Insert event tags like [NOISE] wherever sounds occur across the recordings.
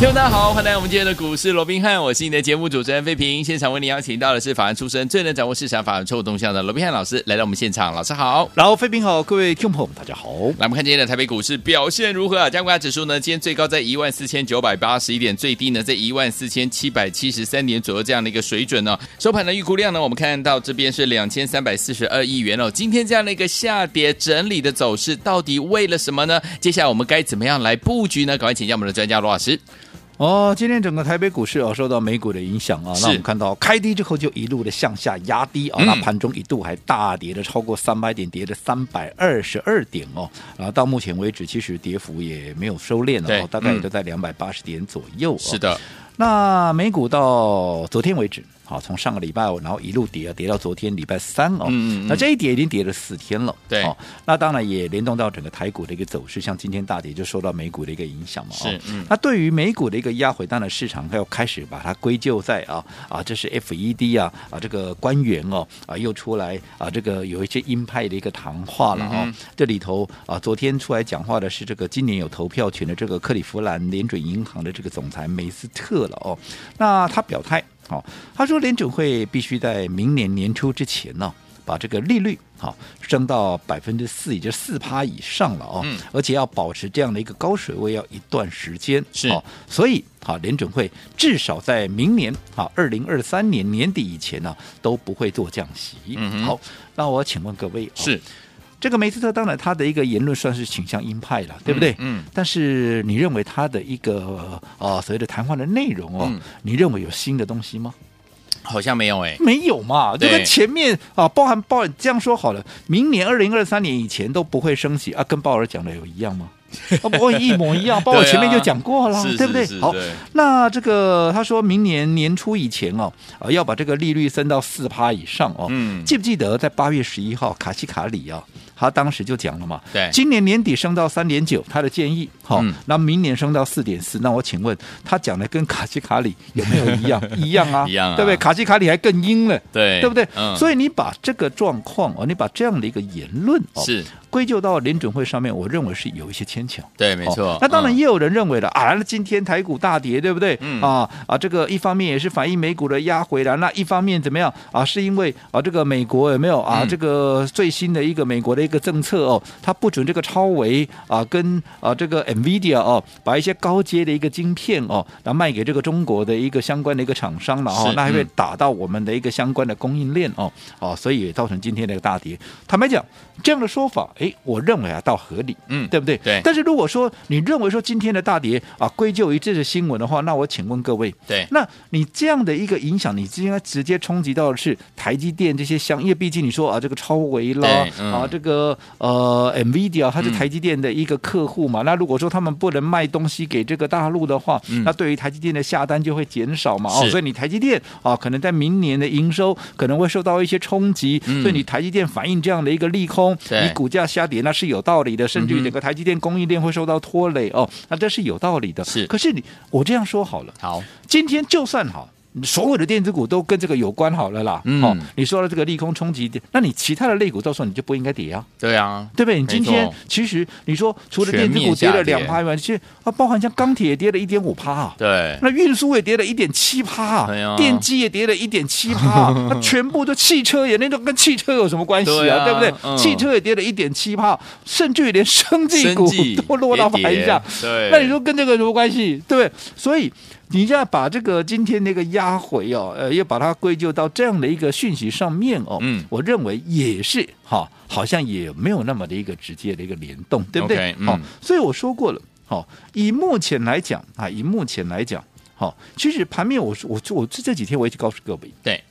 听众大家好，欢迎来到我们今天的股市罗宾汉，我是你的节目主持人费平。现场为你邀请到的是法案出身、最能掌握市场法案臭动向的罗宾汉老师，来到我们现场。老师好，然后费平好，各位听众朋友大家好。来，我们看今天的台北股市表现如何啊？加权指数呢，今天最高在一万四千九百八十一点，最低呢在一万四千七百七十三点左右这样的一个水准呢、哦。收盘的预估量呢，我们看到这边是两千三百四十二亿元哦。今天这样的一个下跌整理的走势，到底为了什么呢？接下来我们该怎么样来布局呢？赶快请教我们的专家罗老师。哦，今天整个台北股市哦受到美股的影响啊，那我们看到开低之后就一路的向下压低啊，嗯、那盘中一度还大跌了超过三百点，跌了三百二十二点哦，然后到目前为止其实跌幅也没有收敛了哦，大概也都在两百八十点左右、哦。是的，那美股到昨天为止。好，从上个礼拜五，然后一路跌啊，跌到昨天礼拜三哦。嗯嗯。那这一跌已经跌了四天了。对。哦，那当然也联动到整个台股的一个走势，像今天大跌就受到美股的一个影响嘛。是。嗯。那对于美股的一个压回，当然市场要开始把它归咎在啊啊，这是 FED 啊啊这个官员哦啊又出来啊这个有一些鹰派的一个谈话了哦。嗯、这里头啊，昨天出来讲话的是这个今年有投票权的这个克利夫兰联准银行的这个总裁梅斯特了哦。那他表态。好，他说联准会必须在明年年初之前呢，把这个利率好升到百分之四，也就四趴以上了哦，而且要保持这样的一个高水位要一段时间。是，所以好，联准会至少在明年啊，二零二三年年底以前呢，都不会做降息。嗯，好，那我请问各位是。这个梅斯特当然他的一个言论算是倾向鹰派了，对不对？嗯。嗯，但是你认为他的一个啊、呃、所谓的谈话的内容哦，嗯、你认为有新的东西吗？好像没有哎，没有嘛。就跟前面啊，包含鲍尔这样说好了，明年二零二三年以前都不会升息啊，跟鲍尔讲的有一样吗？啊，[LAUGHS] 不会一模一样，鲍尔前面就讲过了，对不对？好，那这个他说明年年初以前哦，啊要把这个利率升到四趴以上哦。嗯。记不记得在八月十一号卡西卡里啊？他当时就讲了嘛，对，今年年底升到三点九，他的建议，好、嗯，那明年升到四点四，那我请问他讲的跟卡西卡里有没有一样？[LAUGHS] 一样啊，一样啊，对不对？卡西卡里还更阴了，对，对不对？嗯、所以你把这个状况哦，你把这样的一个言论哦，是。归咎到联准会上面，我认为是有一些牵强。对，没错。那当然也有人认为了、嗯、啊，那今天台股大跌，对不对？嗯、啊啊，这个一方面也是反映美股的压回来，那一方面怎么样啊？是因为啊，这个美国有没有啊？嗯、这个最新的一个美国的一个政策哦，它不准这个超维啊跟啊这个 NVIDIA 哦，把一些高阶的一个晶片哦，那卖给这个中国的一个相关的一个厂商了哦，那还会打到我们的一个相关的供应链哦，哦、啊，所以也造成今天的一个大跌。坦白讲，这样的说法，哎，我认为啊。倒合理，嗯，对不对？对。但是如果说你认为说今天的大跌啊，归咎于这个新闻的话，那我请问各位，对，那你这样的一个影响，你应该直接冲击到的是台积电这些相，因为毕竟你说啊，这个超维啦，嗯、啊，这个呃，NVIDIA 它是台积电的一个客户嘛。嗯、那如果说他们不能卖东西给这个大陆的话，嗯、那对于台积电的下单就会减少嘛。哦，所以你台积电啊，可能在明年的营收可能会受到一些冲击，嗯、所以你台积电反映这样的一个利空，你股价下跌那是有道理的，甚至于整个台积电供应链会受到拖累哦，那这是有道理的。是，可是你我这样说好了，好，今天就算好。所有的电子股都跟这个有关好了啦，嗯、哦，你说了这个利空冲击，那你其他的类股到时候你就不应该跌啊，对啊，对不对？你今天其实你说除了电子股跌了两趴以外，其实啊，包含像钢铁也跌了一点五趴，对，那运输也跌了一点七趴，啊，电机也跌了一点七趴，[LAUGHS] 那全部都汽车也那都跟汽车有什么关系啊？对，不对？嗯、汽车也跌了一点七趴，甚至于连生技股 [LAUGHS] 都落到盘下，对，那你说跟这个有什么关系？对不对？所以。你现在把这个今天那个压回哦，呃，要把它归咎到这样的一个讯息上面哦，嗯，我认为也是哈，好像也没有那么的一个直接的一个联动，对不对？好、嗯哦，所以我说过了，好、哦，以目前来讲啊，以目前来讲，好、哦，其实盘面我说我我这这几天我一直告诉各位，对，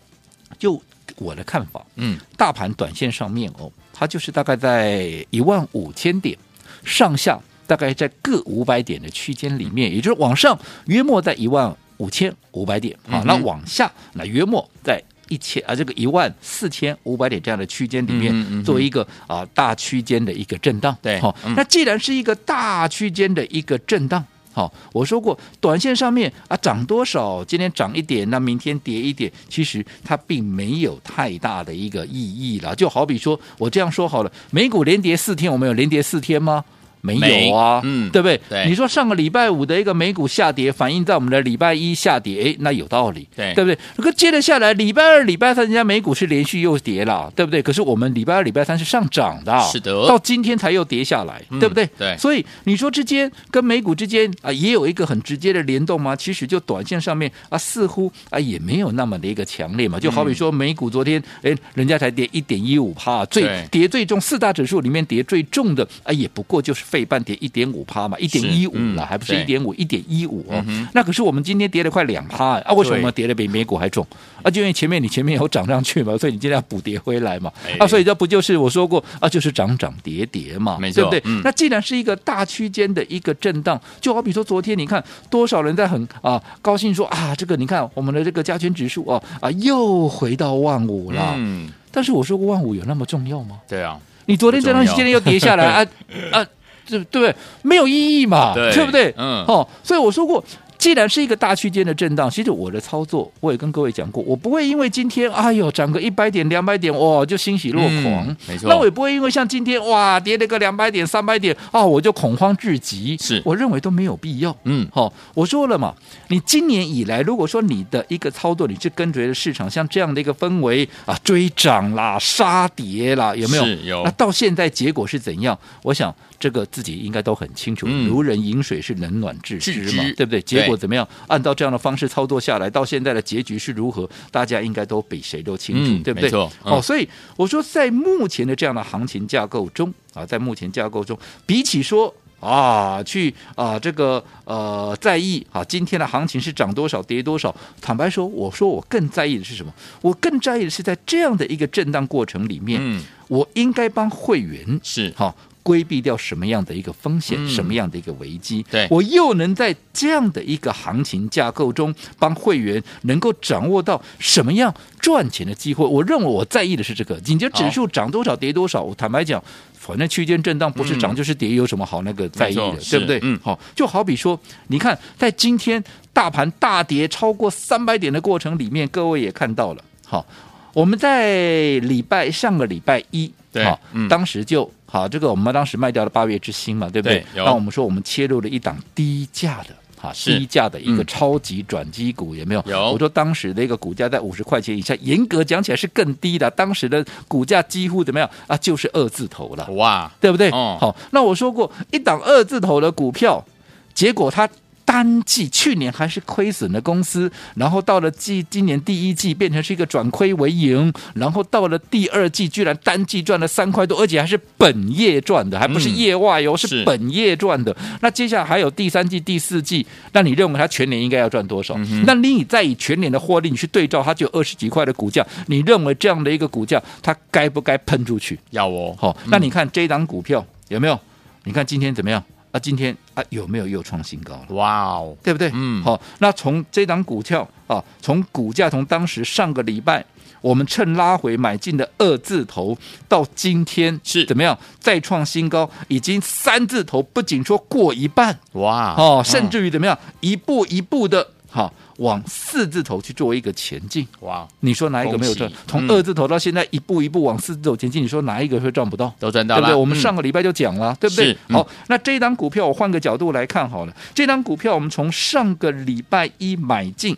就我的看法，嗯，大盘短线上面哦，它就是大概在一万五千点上下。大概在各五百点的区间里面，也就是往上约莫在一万五千五百点啊，那往下那约莫在一千啊，这个一万四千五百点这样的区间里面，嗯嗯嗯、作为一个啊大区间的一个震荡。对，好、嗯，那既然是一个大区间的一个震荡。好，我说过，短线上面啊涨多少，今天涨一点，那明天跌一点，其实它并没有太大的一个意义了。就好比说我这样说好了，美股连跌四天，我们有连跌四天吗？没有啊，嗯，对不对？对，你说上个礼拜五的一个美股下跌，反映在我们的礼拜一下跌，哎，那有道理，对，对不对？如果接着下来，礼拜二、礼拜三，人家美股是连续又跌了，对不对？可是我们礼拜二、礼拜三是上涨的，是的，到今天才又跌下来，对不对？嗯、对，所以你说之间跟美股之间啊，也有一个很直接的联动吗？其实就短线上面啊，似乎啊也没有那么的一个强烈嘛。就好比说美股昨天，哎，人家才跌一点一五趴，最跌最重四大指数里面跌最重的啊，也不过就是费半跌一点。五趴嘛，一点一五了，还不是一点五，一点一五哦。那可是我们今天跌了快两趴啊！为什么跌的比美股还重？啊，就因为前面你前面有涨上去嘛，所以你今天要补跌回来嘛。啊，所以这不就是我说过啊，就是涨涨跌跌嘛，对不对？那既然是一个大区间的一个震荡，就好比说昨天你看多少人在很啊高兴说啊，这个你看我们的这个加权指数哦啊又回到万五了。嗯，但是我说过万五有那么重要吗？对啊，你昨天这东西今天又跌下来啊啊！对不对？没有意义嘛，对，对不对？嗯，哦，所以我说过。既然是一个大区间的震荡，其实我的操作我也跟各位讲过，我不会因为今天哎呦涨个一百点两百点哇就欣喜若狂，嗯，没错。那我也不会因为像今天哇跌了个两百点三百点啊我就恐慌至极，是我认为都没有必要。嗯，好，哦，我说了嘛，你今年以来如果说你的一个操作你是跟随着市场像这样的一个氛围啊追涨啦杀跌啦有没有？有。那到现在结果是怎样？我想这个自己应该都很清楚，嗯，如人饮水是冷暖自知嘛，对不对？结果怎么样？按照这样的方式操作下来，到现在的结局是如何？大家应该都比谁都清楚，嗯、对不对？没错。哦，所以我说，在目前的这样的行情架构中啊，在目前架构中，比起说啊，去啊这个呃在意啊今天的行情是涨多少跌多少，坦白说，我说我更在意的是什么？我更在意的是在这样的一个震荡过程里面，嗯、我应该帮会员是好。规避掉什么样的一个风险，嗯、什么样的一个危机？对，我又能在这样的一个行情架构中，帮会员能够掌握到什么样赚钱的机会？我认为我在意的是这个。你就指数涨多少跌多少，我坦白讲，反正区间震荡不是涨就是跌，有什么好那个在意的，嗯、对不对？嗯，好，就好比说，你看在今天大盘大跌超过三百点的过程里面，各位也看到了。好，我们在礼拜上个礼拜一，对，好，嗯、当时就。好，这个我们当时卖掉了八月之星嘛，对不对？对，那我们说我们切入了一档低价的，哈，低价的一个超级转机股，有没有？有。我说当时的一个股价在五十块钱以下，严格讲起来是更低的。当时的股价几乎怎么样啊？就是二字头了，哇，对不对？哦，好，那我说过一档二字头的股票，结果它。单季去年还是亏损的公司，然后到了季今年第一季变成是一个转亏为盈，然后到了第二季居然单季赚了三块多，而且还是本业赚的，还不是业外哦，嗯、是本业赚的。那接下来还有第三季、第四季，那你认为它全年应该要赚多少？嗯、那你再以全年的获利，你去对照它就二十几块的股价，你认为这样的一个股价，它该不该喷出去？要哦。好，那你看这档股票有没有？你看今天怎么样？啊，今天啊有没有又创新高了？哇哦，对不对？嗯，好，那从这档股票啊，从股价从当时上个礼拜我们趁拉回买进的二字头，到今天是怎么样再创新高，已经三字头，不仅说过一半，哇哦，甚至于怎么样，一步一步的哈。往四字头去做一个前进，哇！你说哪一个没有赚？从二字头到现在一步一步往四字头前进，你说哪一个会赚不到？都赚到了，对不对？我们上个礼拜就讲了，对不对？好，那这一档股票我换个角度来看好了，这档股票我们从上个礼拜一买进，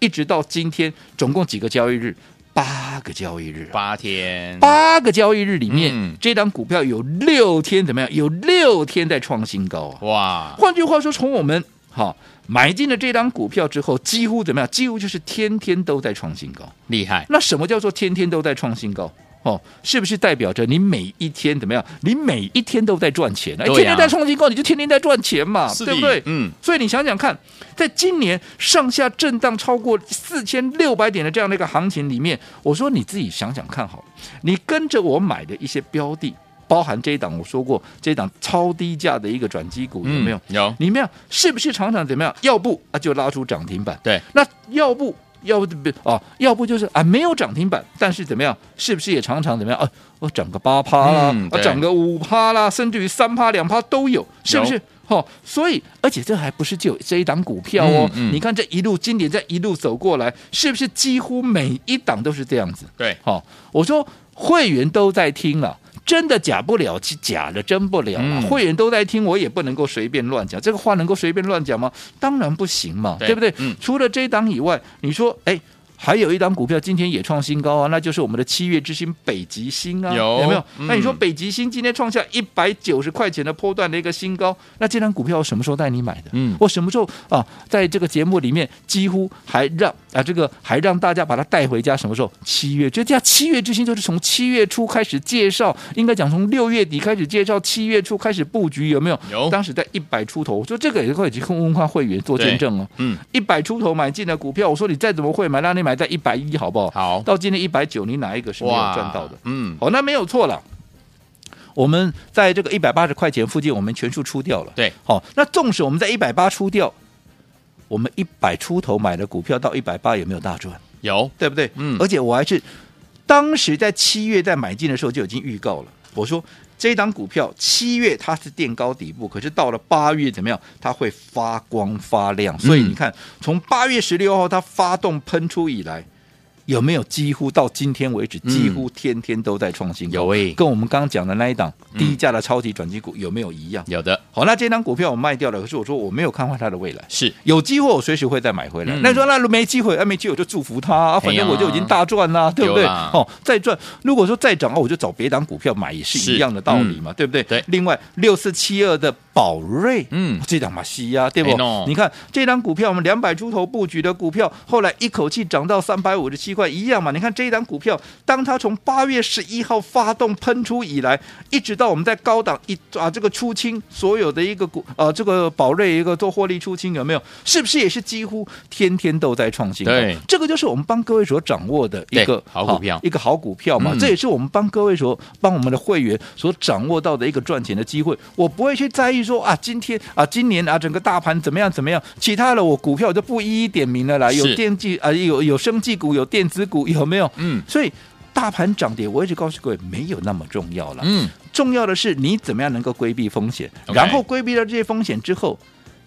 一直到今天，总共几个交易日？八个交易日，八天，八个交易日里面，这档股票有六天怎么样？有六天在创新高啊！哇！换句话说，从我们好。买进了这张股票之后，几乎怎么样？几乎就是天天都在创新高，厉害。那什么叫做天天都在创新高？哦，是不是代表着你每一天怎么样？你每一天都在赚钱？哎，天天在创新高，你就天天在赚钱嘛，对不对？嗯。所以你想想看，在今年上下震荡超过四千六百点的这样的一个行情里面，我说你自己想想看好，你跟着我买的一些标的。包含这一档，我说过这一档超低价的一个转机股有没有？有，里面是不是常常怎么样？要不啊就拉出涨停板，对，那要不要不不啊，要不就是啊没有涨停板，但是怎么样？是不是也常常怎么样啊？我涨个八趴啦，嗯、啊涨个五趴啦，甚至于三趴两趴都有，是不是？好、哦，所以而且这还不是就这一档股票哦，嗯嗯、你看这一路今年在一路走过来，是不是几乎每一档都是这样子？对，好、哦，我说会员都在听了。真的假不了，假的真不了。嗯、会员都在听，我也不能够随便乱讲。这个话能够随便乱讲吗？当然不行嘛，对，对不对？嗯、除了这一档以外，你说，哎。还有一档股票今天也创新高啊，那就是我们的七月之星北极星啊，有，有没有？嗯、那你说北极星今天创下一百九十块钱的波段的一个新高，那这档股票我什么时候带你买的？嗯，我什么时候啊，在这个节目里面几乎还让啊这个还让大家把它带回家？什么时候？七月，就这样，七月之星就是从七月初开始介绍，应该讲从六月底开始介绍，七月初开始布局，有没有？有。当时在一百出头，我说这个也可以去问问会员做见证啊。嗯，一百出头买进的股票，我说你再怎么会买，让你买。买在一百一，好不好？好，到今天一百九，你哪一个是没有赚到的？嗯，好，那没有错了。我们在这个一百八十块钱附近，我们全数出掉了。对，好，那纵使我们在一百八出掉，我们一百出头买的股票到一百八有没有大赚？有，对不对？嗯，而且我还是当时在七月在买进的时候就已经预告了，我说。这档股票七月它是垫高底部，可是到了八月怎么样？它会发光发亮。所以你看，从八月十六号它发动喷出以来。有没有几乎到今天为止，几乎天天都在创新高？有诶，跟我们刚刚讲的那一档低价的超级转机股有没有一样？有的。好，那这档股票我卖掉了，可是我说我没有看坏它的未来，是有机会我随时会再买回来。那说那没机会，没机会我就祝福他，反正我就已经大赚啦，对不对？哦，再赚，如果说再涨我就找别档股票买，也是一样的道理嘛，对不对？对。另外六四七二的宝瑞，嗯，这档嘛西呀，对不？你看这档股票，我们两百出头布局的股票，后来一口气涨到三百五十七块。一样嘛？你看这一档股票，当它从八月十一号发动喷出以来，一直到我们在高档一啊这个出清所有的一个股啊这个宝瑞一个做获利出清有没有？是不是也是几乎天天都在创新？对，这个就是我们帮各位所掌握的一个好股票，一个好股票嘛。嗯、这也是我们帮各位所帮我们的会员所掌握到的一个赚钱的机会。我不会去在意说啊今天啊今年啊整个大盘怎么样怎么样，其他的我股票就不一一点名了啦。有电技啊有有生技股有电。子股有没有？嗯，所以大盘涨跌，我一直告诉各位，没有那么重要了。嗯，重要的是你怎么样能够规避风险.然后规避了这些风险之后，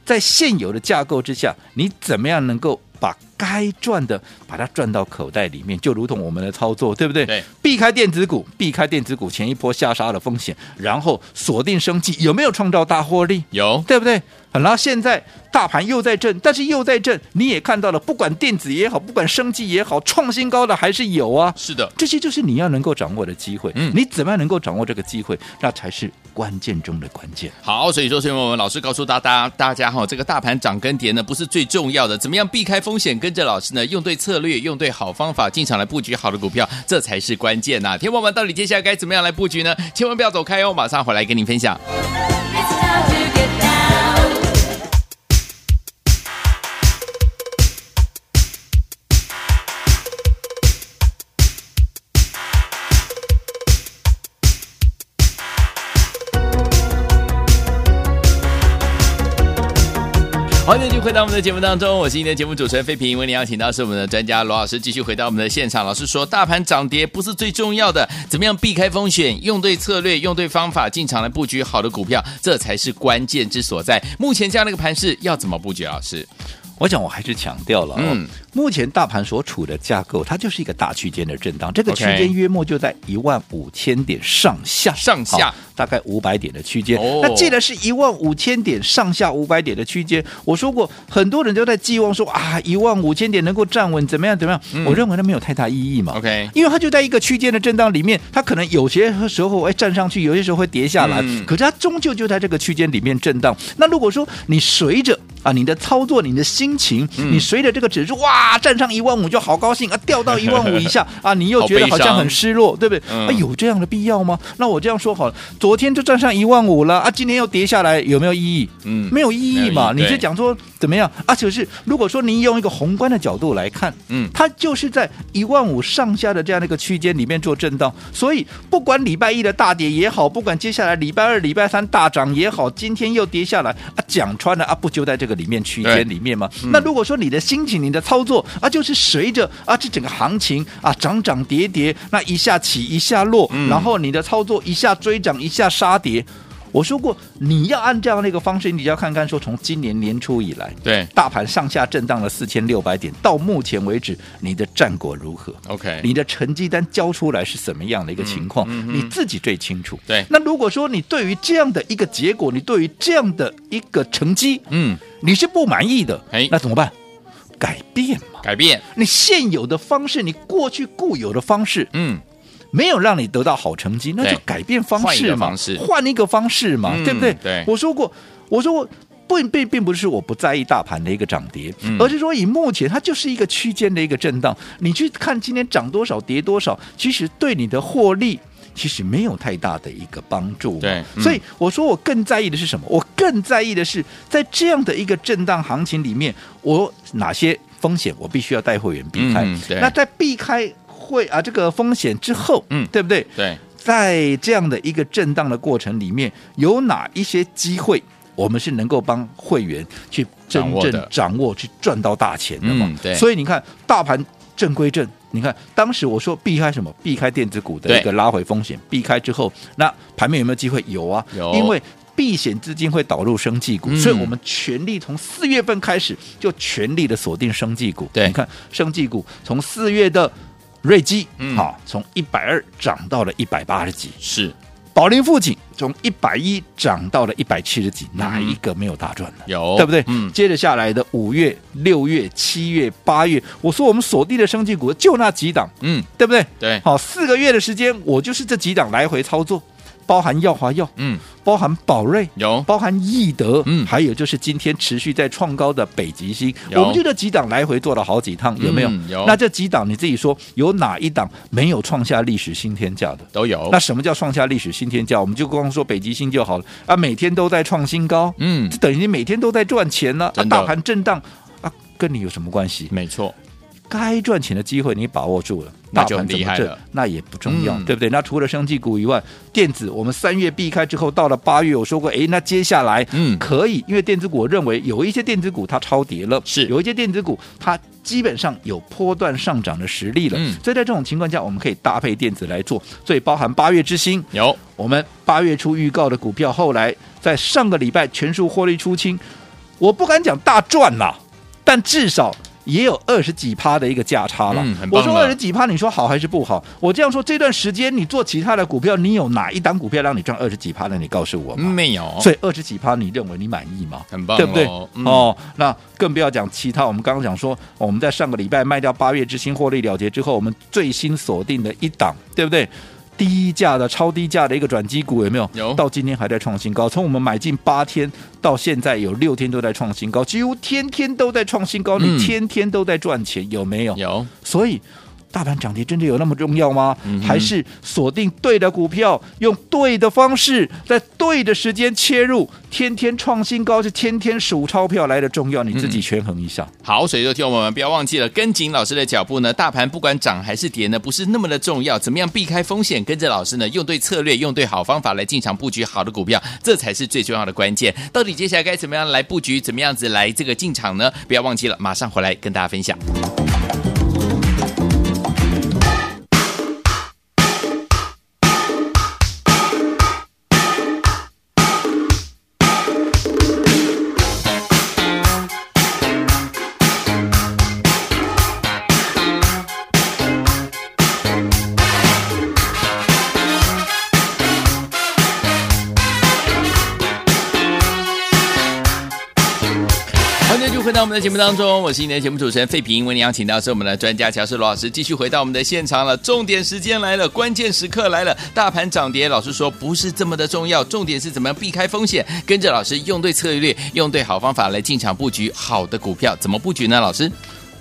在现有的架构之下，你怎么样能够把该赚的把它赚到口袋里面？就如同我们的操作，对不对？对，避开电子股，避开电子股前一波下杀的风险，然后锁定生计，有没有创造大获利？有，对不对？然后现在大盘又在震，但是又在震，你也看到了，不管电子也好，不管生计也好，创新高的还是有啊。是的，这些就是你要能够掌握的机会。嗯，你怎么样能够掌握这个机会，那才是关键中的关键。好，所以说，所以我们老师告诉大家，大家哈，这个大盘涨跟跌呢，不是最重要的，怎么样避开风险，跟着老师呢，用对策略，用对好方法，进场来布局好的股票，这才是关键呐、天王们到底接下来该怎么样来布局呢？千万不要走开哦，马上回来跟您分享。欢迎继续回到我们的节目当中，我是今天的节目主持人费平。为您邀请到是我们的专家罗老师，继续回到我们的现场。老师说，大盘涨跌不是最重要的，怎么样避开风险，用对策略，用对方法，进场来布局好的股票，这才是关键之所在。目前这样的一个盘势，要怎么布局？老师，我想我还是强调了，嗯。目前大盘所处的架构，它就是一个大区间的震荡，这个区间约莫就在一万五千点上下，上下大概五百点的区间。哦、那既然是一万五千点上下五百点的区间，我说过，很多人都在寄望说啊，一万五千点能够站稳，怎么样怎么样？嗯、我认为那没有太大意义嘛。OK，因为它就在一个区间的震荡里面，它可能有些时候哎站上去，有些时候会跌下来，嗯、可是它终究就在这个区间里面震荡。那如果说你随着啊你的操作，你的心情，嗯、你随着这个指数哇。啊，站上一万五就好高兴啊，掉到一万五 [LAUGHS] 以下啊，你又觉得好像很失落，对不对？啊，有这样的必要吗？那我这样说好了，昨天就站上一万五了啊，今天又跌下来，有没有意义？嗯，没有意义嘛。你是讲说怎么样？而且是如果说你用一个宏观的角度来看，嗯，它就是在一万五上下的这样的一个区间里面做震荡，所以不管礼拜一的大跌也好，不管接下来礼拜二、礼拜三大涨也好，今天又跌下来啊，讲穿了啊，不就在这个个里面区间里面吗？那如果说你的心情、你的操作啊，就是随着啊这整个行情啊涨涨跌跌，那一下起一下落，然后你的操作一下追涨一下杀跌。我说过，你要按这样的一个方式，你就要看看说，从今年年初以来，对大盘上下震荡了四千六百点，到目前为止，你的战果如何？OK，你的成绩单交出来是什么样的一个情况？嗯嗯、你自己最清楚。对，那如果说你对于这样的一个结果，你对于这样的一个成绩，嗯，你是不满意的，哎，那怎么办？改变嘛，改变你现有的方式，你过去固有的方式，嗯。没有让你得到好成绩，那就改变方式嘛，换一个方式嘛，嗯、对不对？对，我说过，我说过，并并并不是我不在意大盘的一个涨跌，嗯、而是说以目前它就是一个区间的一个震荡，你去看今天涨多少跌多少，其实对你的获利其实没有太大的一个帮助。对，嗯、所以我说我更在意的是什么？我更在意的是在这样的一个震荡行情里面，我哪些风险我必须要带会员避开？嗯、那在避开。会啊，这个风险之后，嗯，对不对？对，在这样的一个震荡的过程里面，有哪一些机会，我们是能够帮会员去真正掌握、去赚到大钱的嘛？嗯、对。所以你看，大盘正归正，你看当时我说避开什么？避开电子股的一个拉回风险。避开之后，那盘面有没有机会？有啊，有。因为避险资金会导入生技股，嗯、所以我们全力从四月份开始就全力的锁定生技股。对，你看生技股从四月的。瑞基，嗯，好，从一百二涨到了一百八十几，是宝林富锦从一百一涨到了一百七十几，哪一个没有大赚的？有，对不对？嗯，接着下来的五月、六月、七月、八月，我说我们锁定的升级股就那几档，嗯，对不对？对，好，四个月的时间，我就是这几档来回操作。包含耀华药，嗯，包含宝瑞有，包含易德，嗯，还有就是今天持续在创高的北极星，我们就这几档来回做了好几趟，有没有？嗯、有。那这几档你自己说，有哪一档没有创下历史新天价的？都有。那什么叫创下历史新天价？我们就光说北极星就好了啊，每天都在创新高，嗯，这等于你每天都在赚钱呢、啊。啊，大盘震荡啊，跟你有什么关系？没错。该赚钱的机会你把握住了，大盘怎么挣那也不重要，嗯、对不对？那除了生技股以外，电子我们三月避开之后，到了八月我说过，哎，那接下来嗯。可以，因为电子股我认为有一些电子股它超跌了，是。有一些电子股它基本上有波段上涨的实力了，嗯，所以在这种情况下，我们可以搭配电子来做，所以包含八月之星有。我们八月初预告的股票，后来在上个礼拜全数获利出清，我不敢讲大赚呐，但至少。也有二十几趴的一个价差了。嗯、我说二十几趴，你说好还是不好？我这样说，这段时间你做其他的股票，你有哪一档股票让你赚二十几趴的？你告诉我。没有。所以二十几趴，你认为你满意吗？很棒、哦，对不对？嗯、哦，那更不要讲其他。我们刚刚讲说，我们在上个礼拜卖掉八月之星获利了结之后，我们最新锁定的一档，对不对？低价的超低价的一个转机股有没有？有，到今天还在创新高。从我们买进八天到现在，有六天都在创新高，几乎天天都在创新高。你天天都在赚钱，有没有？有。所以。大盘涨跌真的有那么重要吗？嗯、还是锁定对的股票，用对的方式，在对的时间切入，天天创新高，是天天数钞票来的重要？你自己权衡一下。嗯、好，所以说听我们不要忘记了，跟紧老师的脚步呢。大盘不管涨还是跌呢，不是那么的重要。怎么样避开风险？跟着老师呢，用对策略，用对好方法来进场布局好的股票，这才是最重要的关键。到底接下来该怎么样来布局？怎么样子来这个进场呢？不要忘记了，马上回来跟大家分享。们的节目当中，我是今天的节目主持人费平，为您邀请到是我们的专家乔世罗老师，继续回到我们的现场了。重点时间来了，关键时刻来了，大盘涨跌，老师说不是这么的重要，重点是怎么样避开风险，跟着老师用对策略，用对好方法来进场布局好的股票，怎么布局呢？老师，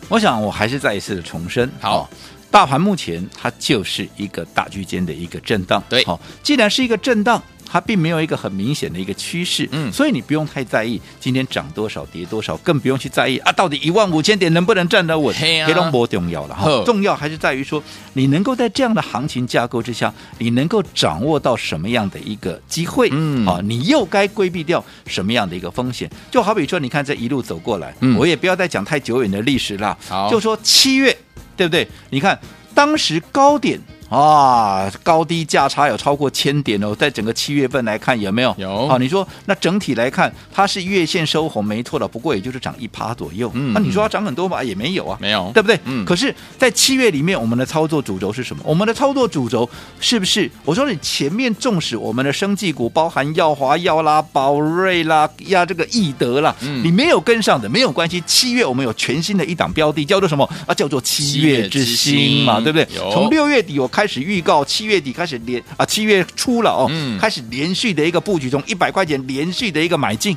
我想我还是再一次的重申，好，大盘目前它就是一个大区间的一个震荡，对，好，既然是一个震荡。它并没有一个很明显的一个趋势，嗯，所以你不用太在意今天涨多少跌多少，更不用去在意啊，到底一万五千点能不能站得稳？黑龙波重要了哈，重要还是在于说你能够在这样的行情架构之下，你能够掌握到什么样的一个机会？嗯，啊，你又该规避掉什么样的一个风险？就好比说，你看这一路走过来，嗯，我也不要再讲太久远的历史了，好，就说七月，对不对？你看当时高点。啊，高低价差有超过千点哦，在整个七月份来看有没有？有。好，你说那整体来看，它是月线收红，没错的，不过也就是涨一趴左右。嗯，那你说它涨很多吧？也没有啊，没有，对不对？嗯。可是，在七月里面，我们的操作主轴是什么？我们的操作主轴是不是？我说你前面纵使我们的生技股，包含耀华、耀啦、宝瑞啦、呀这个易德啦，嗯，你没有跟上的没有关系。七月我们有全新的一档标的，叫做什么？啊，叫做七月之星嘛，对不对？从六月底我开始预告。七月底开始连啊，七月初了哦，嗯、开始连续的一个布局，从一百块钱连续的一个买进。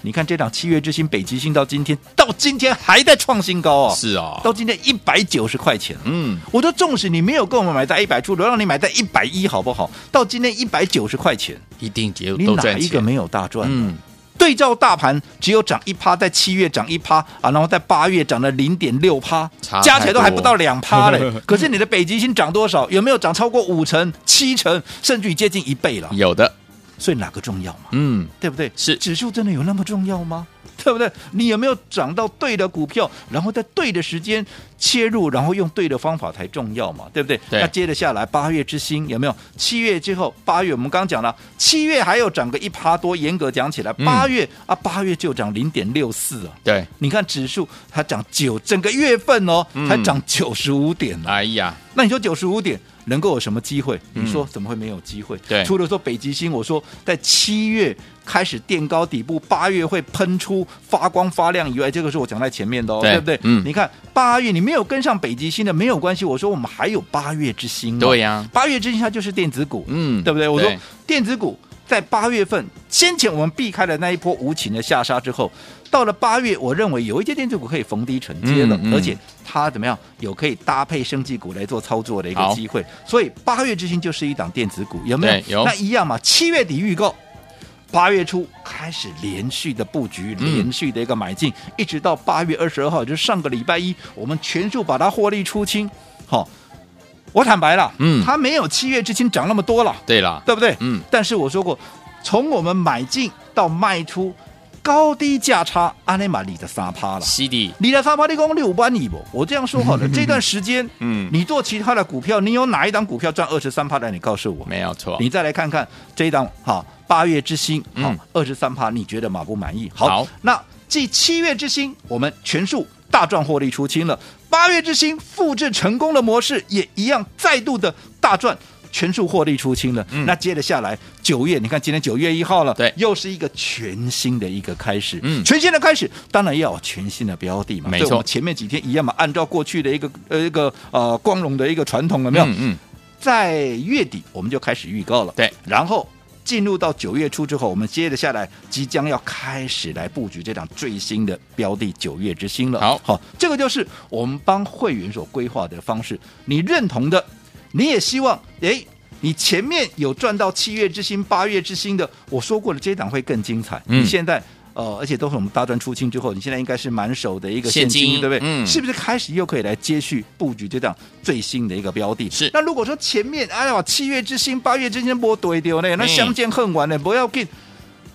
你看这档七月之星、北极星到今天，到今天还在创新高哦！是啊，到今天一百九十块钱。嗯，我都纵使你没有跟我们买在一百出，我让你买在一百一好不好？到今天一百九十块钱，一定结有你哪一个没有大赚？嗯。对照大盘只有涨一趴，在七月涨一趴啊，然后在八月涨了零点六趴，加起来都还不到两趴嘞。可是你的北极星涨多少？有没有涨超过五成、七成，甚至于接近一倍了？有的。所以哪个重要嘛？嗯，对不对？是指数真的有那么重要吗？对不对？你有没有涨到对的股票，然后在对的时间切入，然后用对的方法才重要嘛？对不对？对。那接着下来，八月之星有没有？七月之后，八月我们刚刚讲了，七月还有涨个一趴多。严格讲起来，八月、嗯、啊，八月就涨零点六四啊。对，你看指数它涨九，整个月份哦，才涨九十五点。哎呀，那你说九十五点？能够有什么机会？你说怎么会没有机会？对，除了说北极星，我说在七月开始垫高底部，八月会喷出发光发亮以外，这个是我讲在前面的哦，对，对不对？嗯，你看八月你没有跟上北极星的没有关系，我说我们还有八月之星，对呀、啊，八月之星它就是电子股，嗯，对不对？我说电子股在八月份先前我们避开了那一波无情的下杀之后。到了八月，我认为有一些电子股可以逢低承接了，嗯嗯、而且它怎么样有可以搭配升级股来做操作的一个机会，所以八月之星就是一档电子股，有没有？有。那一样嘛，七月底预告，八月初开始连续的布局，连续的一个买进，嗯、一直到八月二十二号，就是上个礼拜一，我们全数把它获利出清。好，我坦白了，嗯，它没有七月之星涨那么多了，对了，对不对？嗯。但是我说过，从我们买进到卖出。高低价差，阿内玛里的三趴了，是的，你的三趴你讲六万亿不？我这样说好了，这段时间，嗯，你做其他的股票，你有哪一档股票赚二十三趴的？你告诉我，没有错。你再来看看这一档，好，八月之星，好，二十三趴，你觉得满不满意？好，好，那继七月之星，我们全数大赚获利出清了，八月之星复制成功的模式，也一样再度的大赚。全数获利出清了，嗯、那接着下来九月，你看今天九月一号了，对，又是一个全新的一个开始，嗯，全新的开始，当然要有全新的标的嘛，没错，前面几天一样嘛，按照过去的一个呃一个呃光荣的一个传统，有没有？嗯，嗯，在月底我们就开始预告了，对，然后进入到九月初之后，我们接着下来即将要开始来布局这档最新的标的九月之星了，好，好，这个就是我们帮会员所规划的方式，你认同的。你也希望，诶，你前面有赚到七月之星、八月之星的，我说过了，这一档会更精彩。嗯、你现在，呃，而且都是我们大赚出清之后，你现在应该是满手的一个现金，现金对不对？嗯，是不是开始又可以来接续布局这档最新的一个标的？是。那如果说前面，哎呀，七月之星、八月之星波堆丢呢，那相见恨晚呢，不要紧。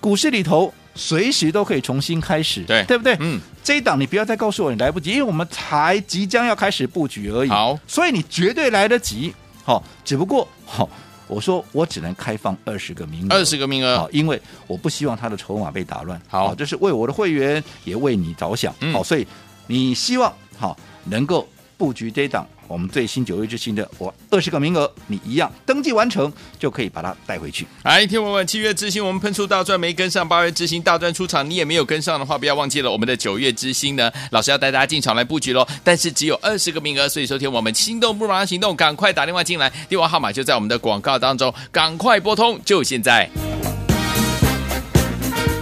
股市里头随时都可以重新开始，对，对不对？嗯，这一档你不要再告诉我你来不及，因为我们才即将要开始布局而已。好，所以你绝对来得及。好，只不过好，我说我只能开放二十个名额，二十个名额，好，因为我不希望他的筹码被打乱。好，这是为我的会员，也为你着想。嗯、好，所以你希望好能够布局这档。我们最新九月之星的，我二十个名额，你一样登记完成就可以把它带回去。来，听我们七月之星，我们喷出大钻没跟上，八月之星大钻出场，你也没有跟上的话，不要忘记了我们的九月之星呢。老师要带大家进场来布局喽，但是只有二十个名额，所以说听我们心动不如马上行动，赶快打电话进来，电话号码就在我们的广告当中，赶快拨通，就现在。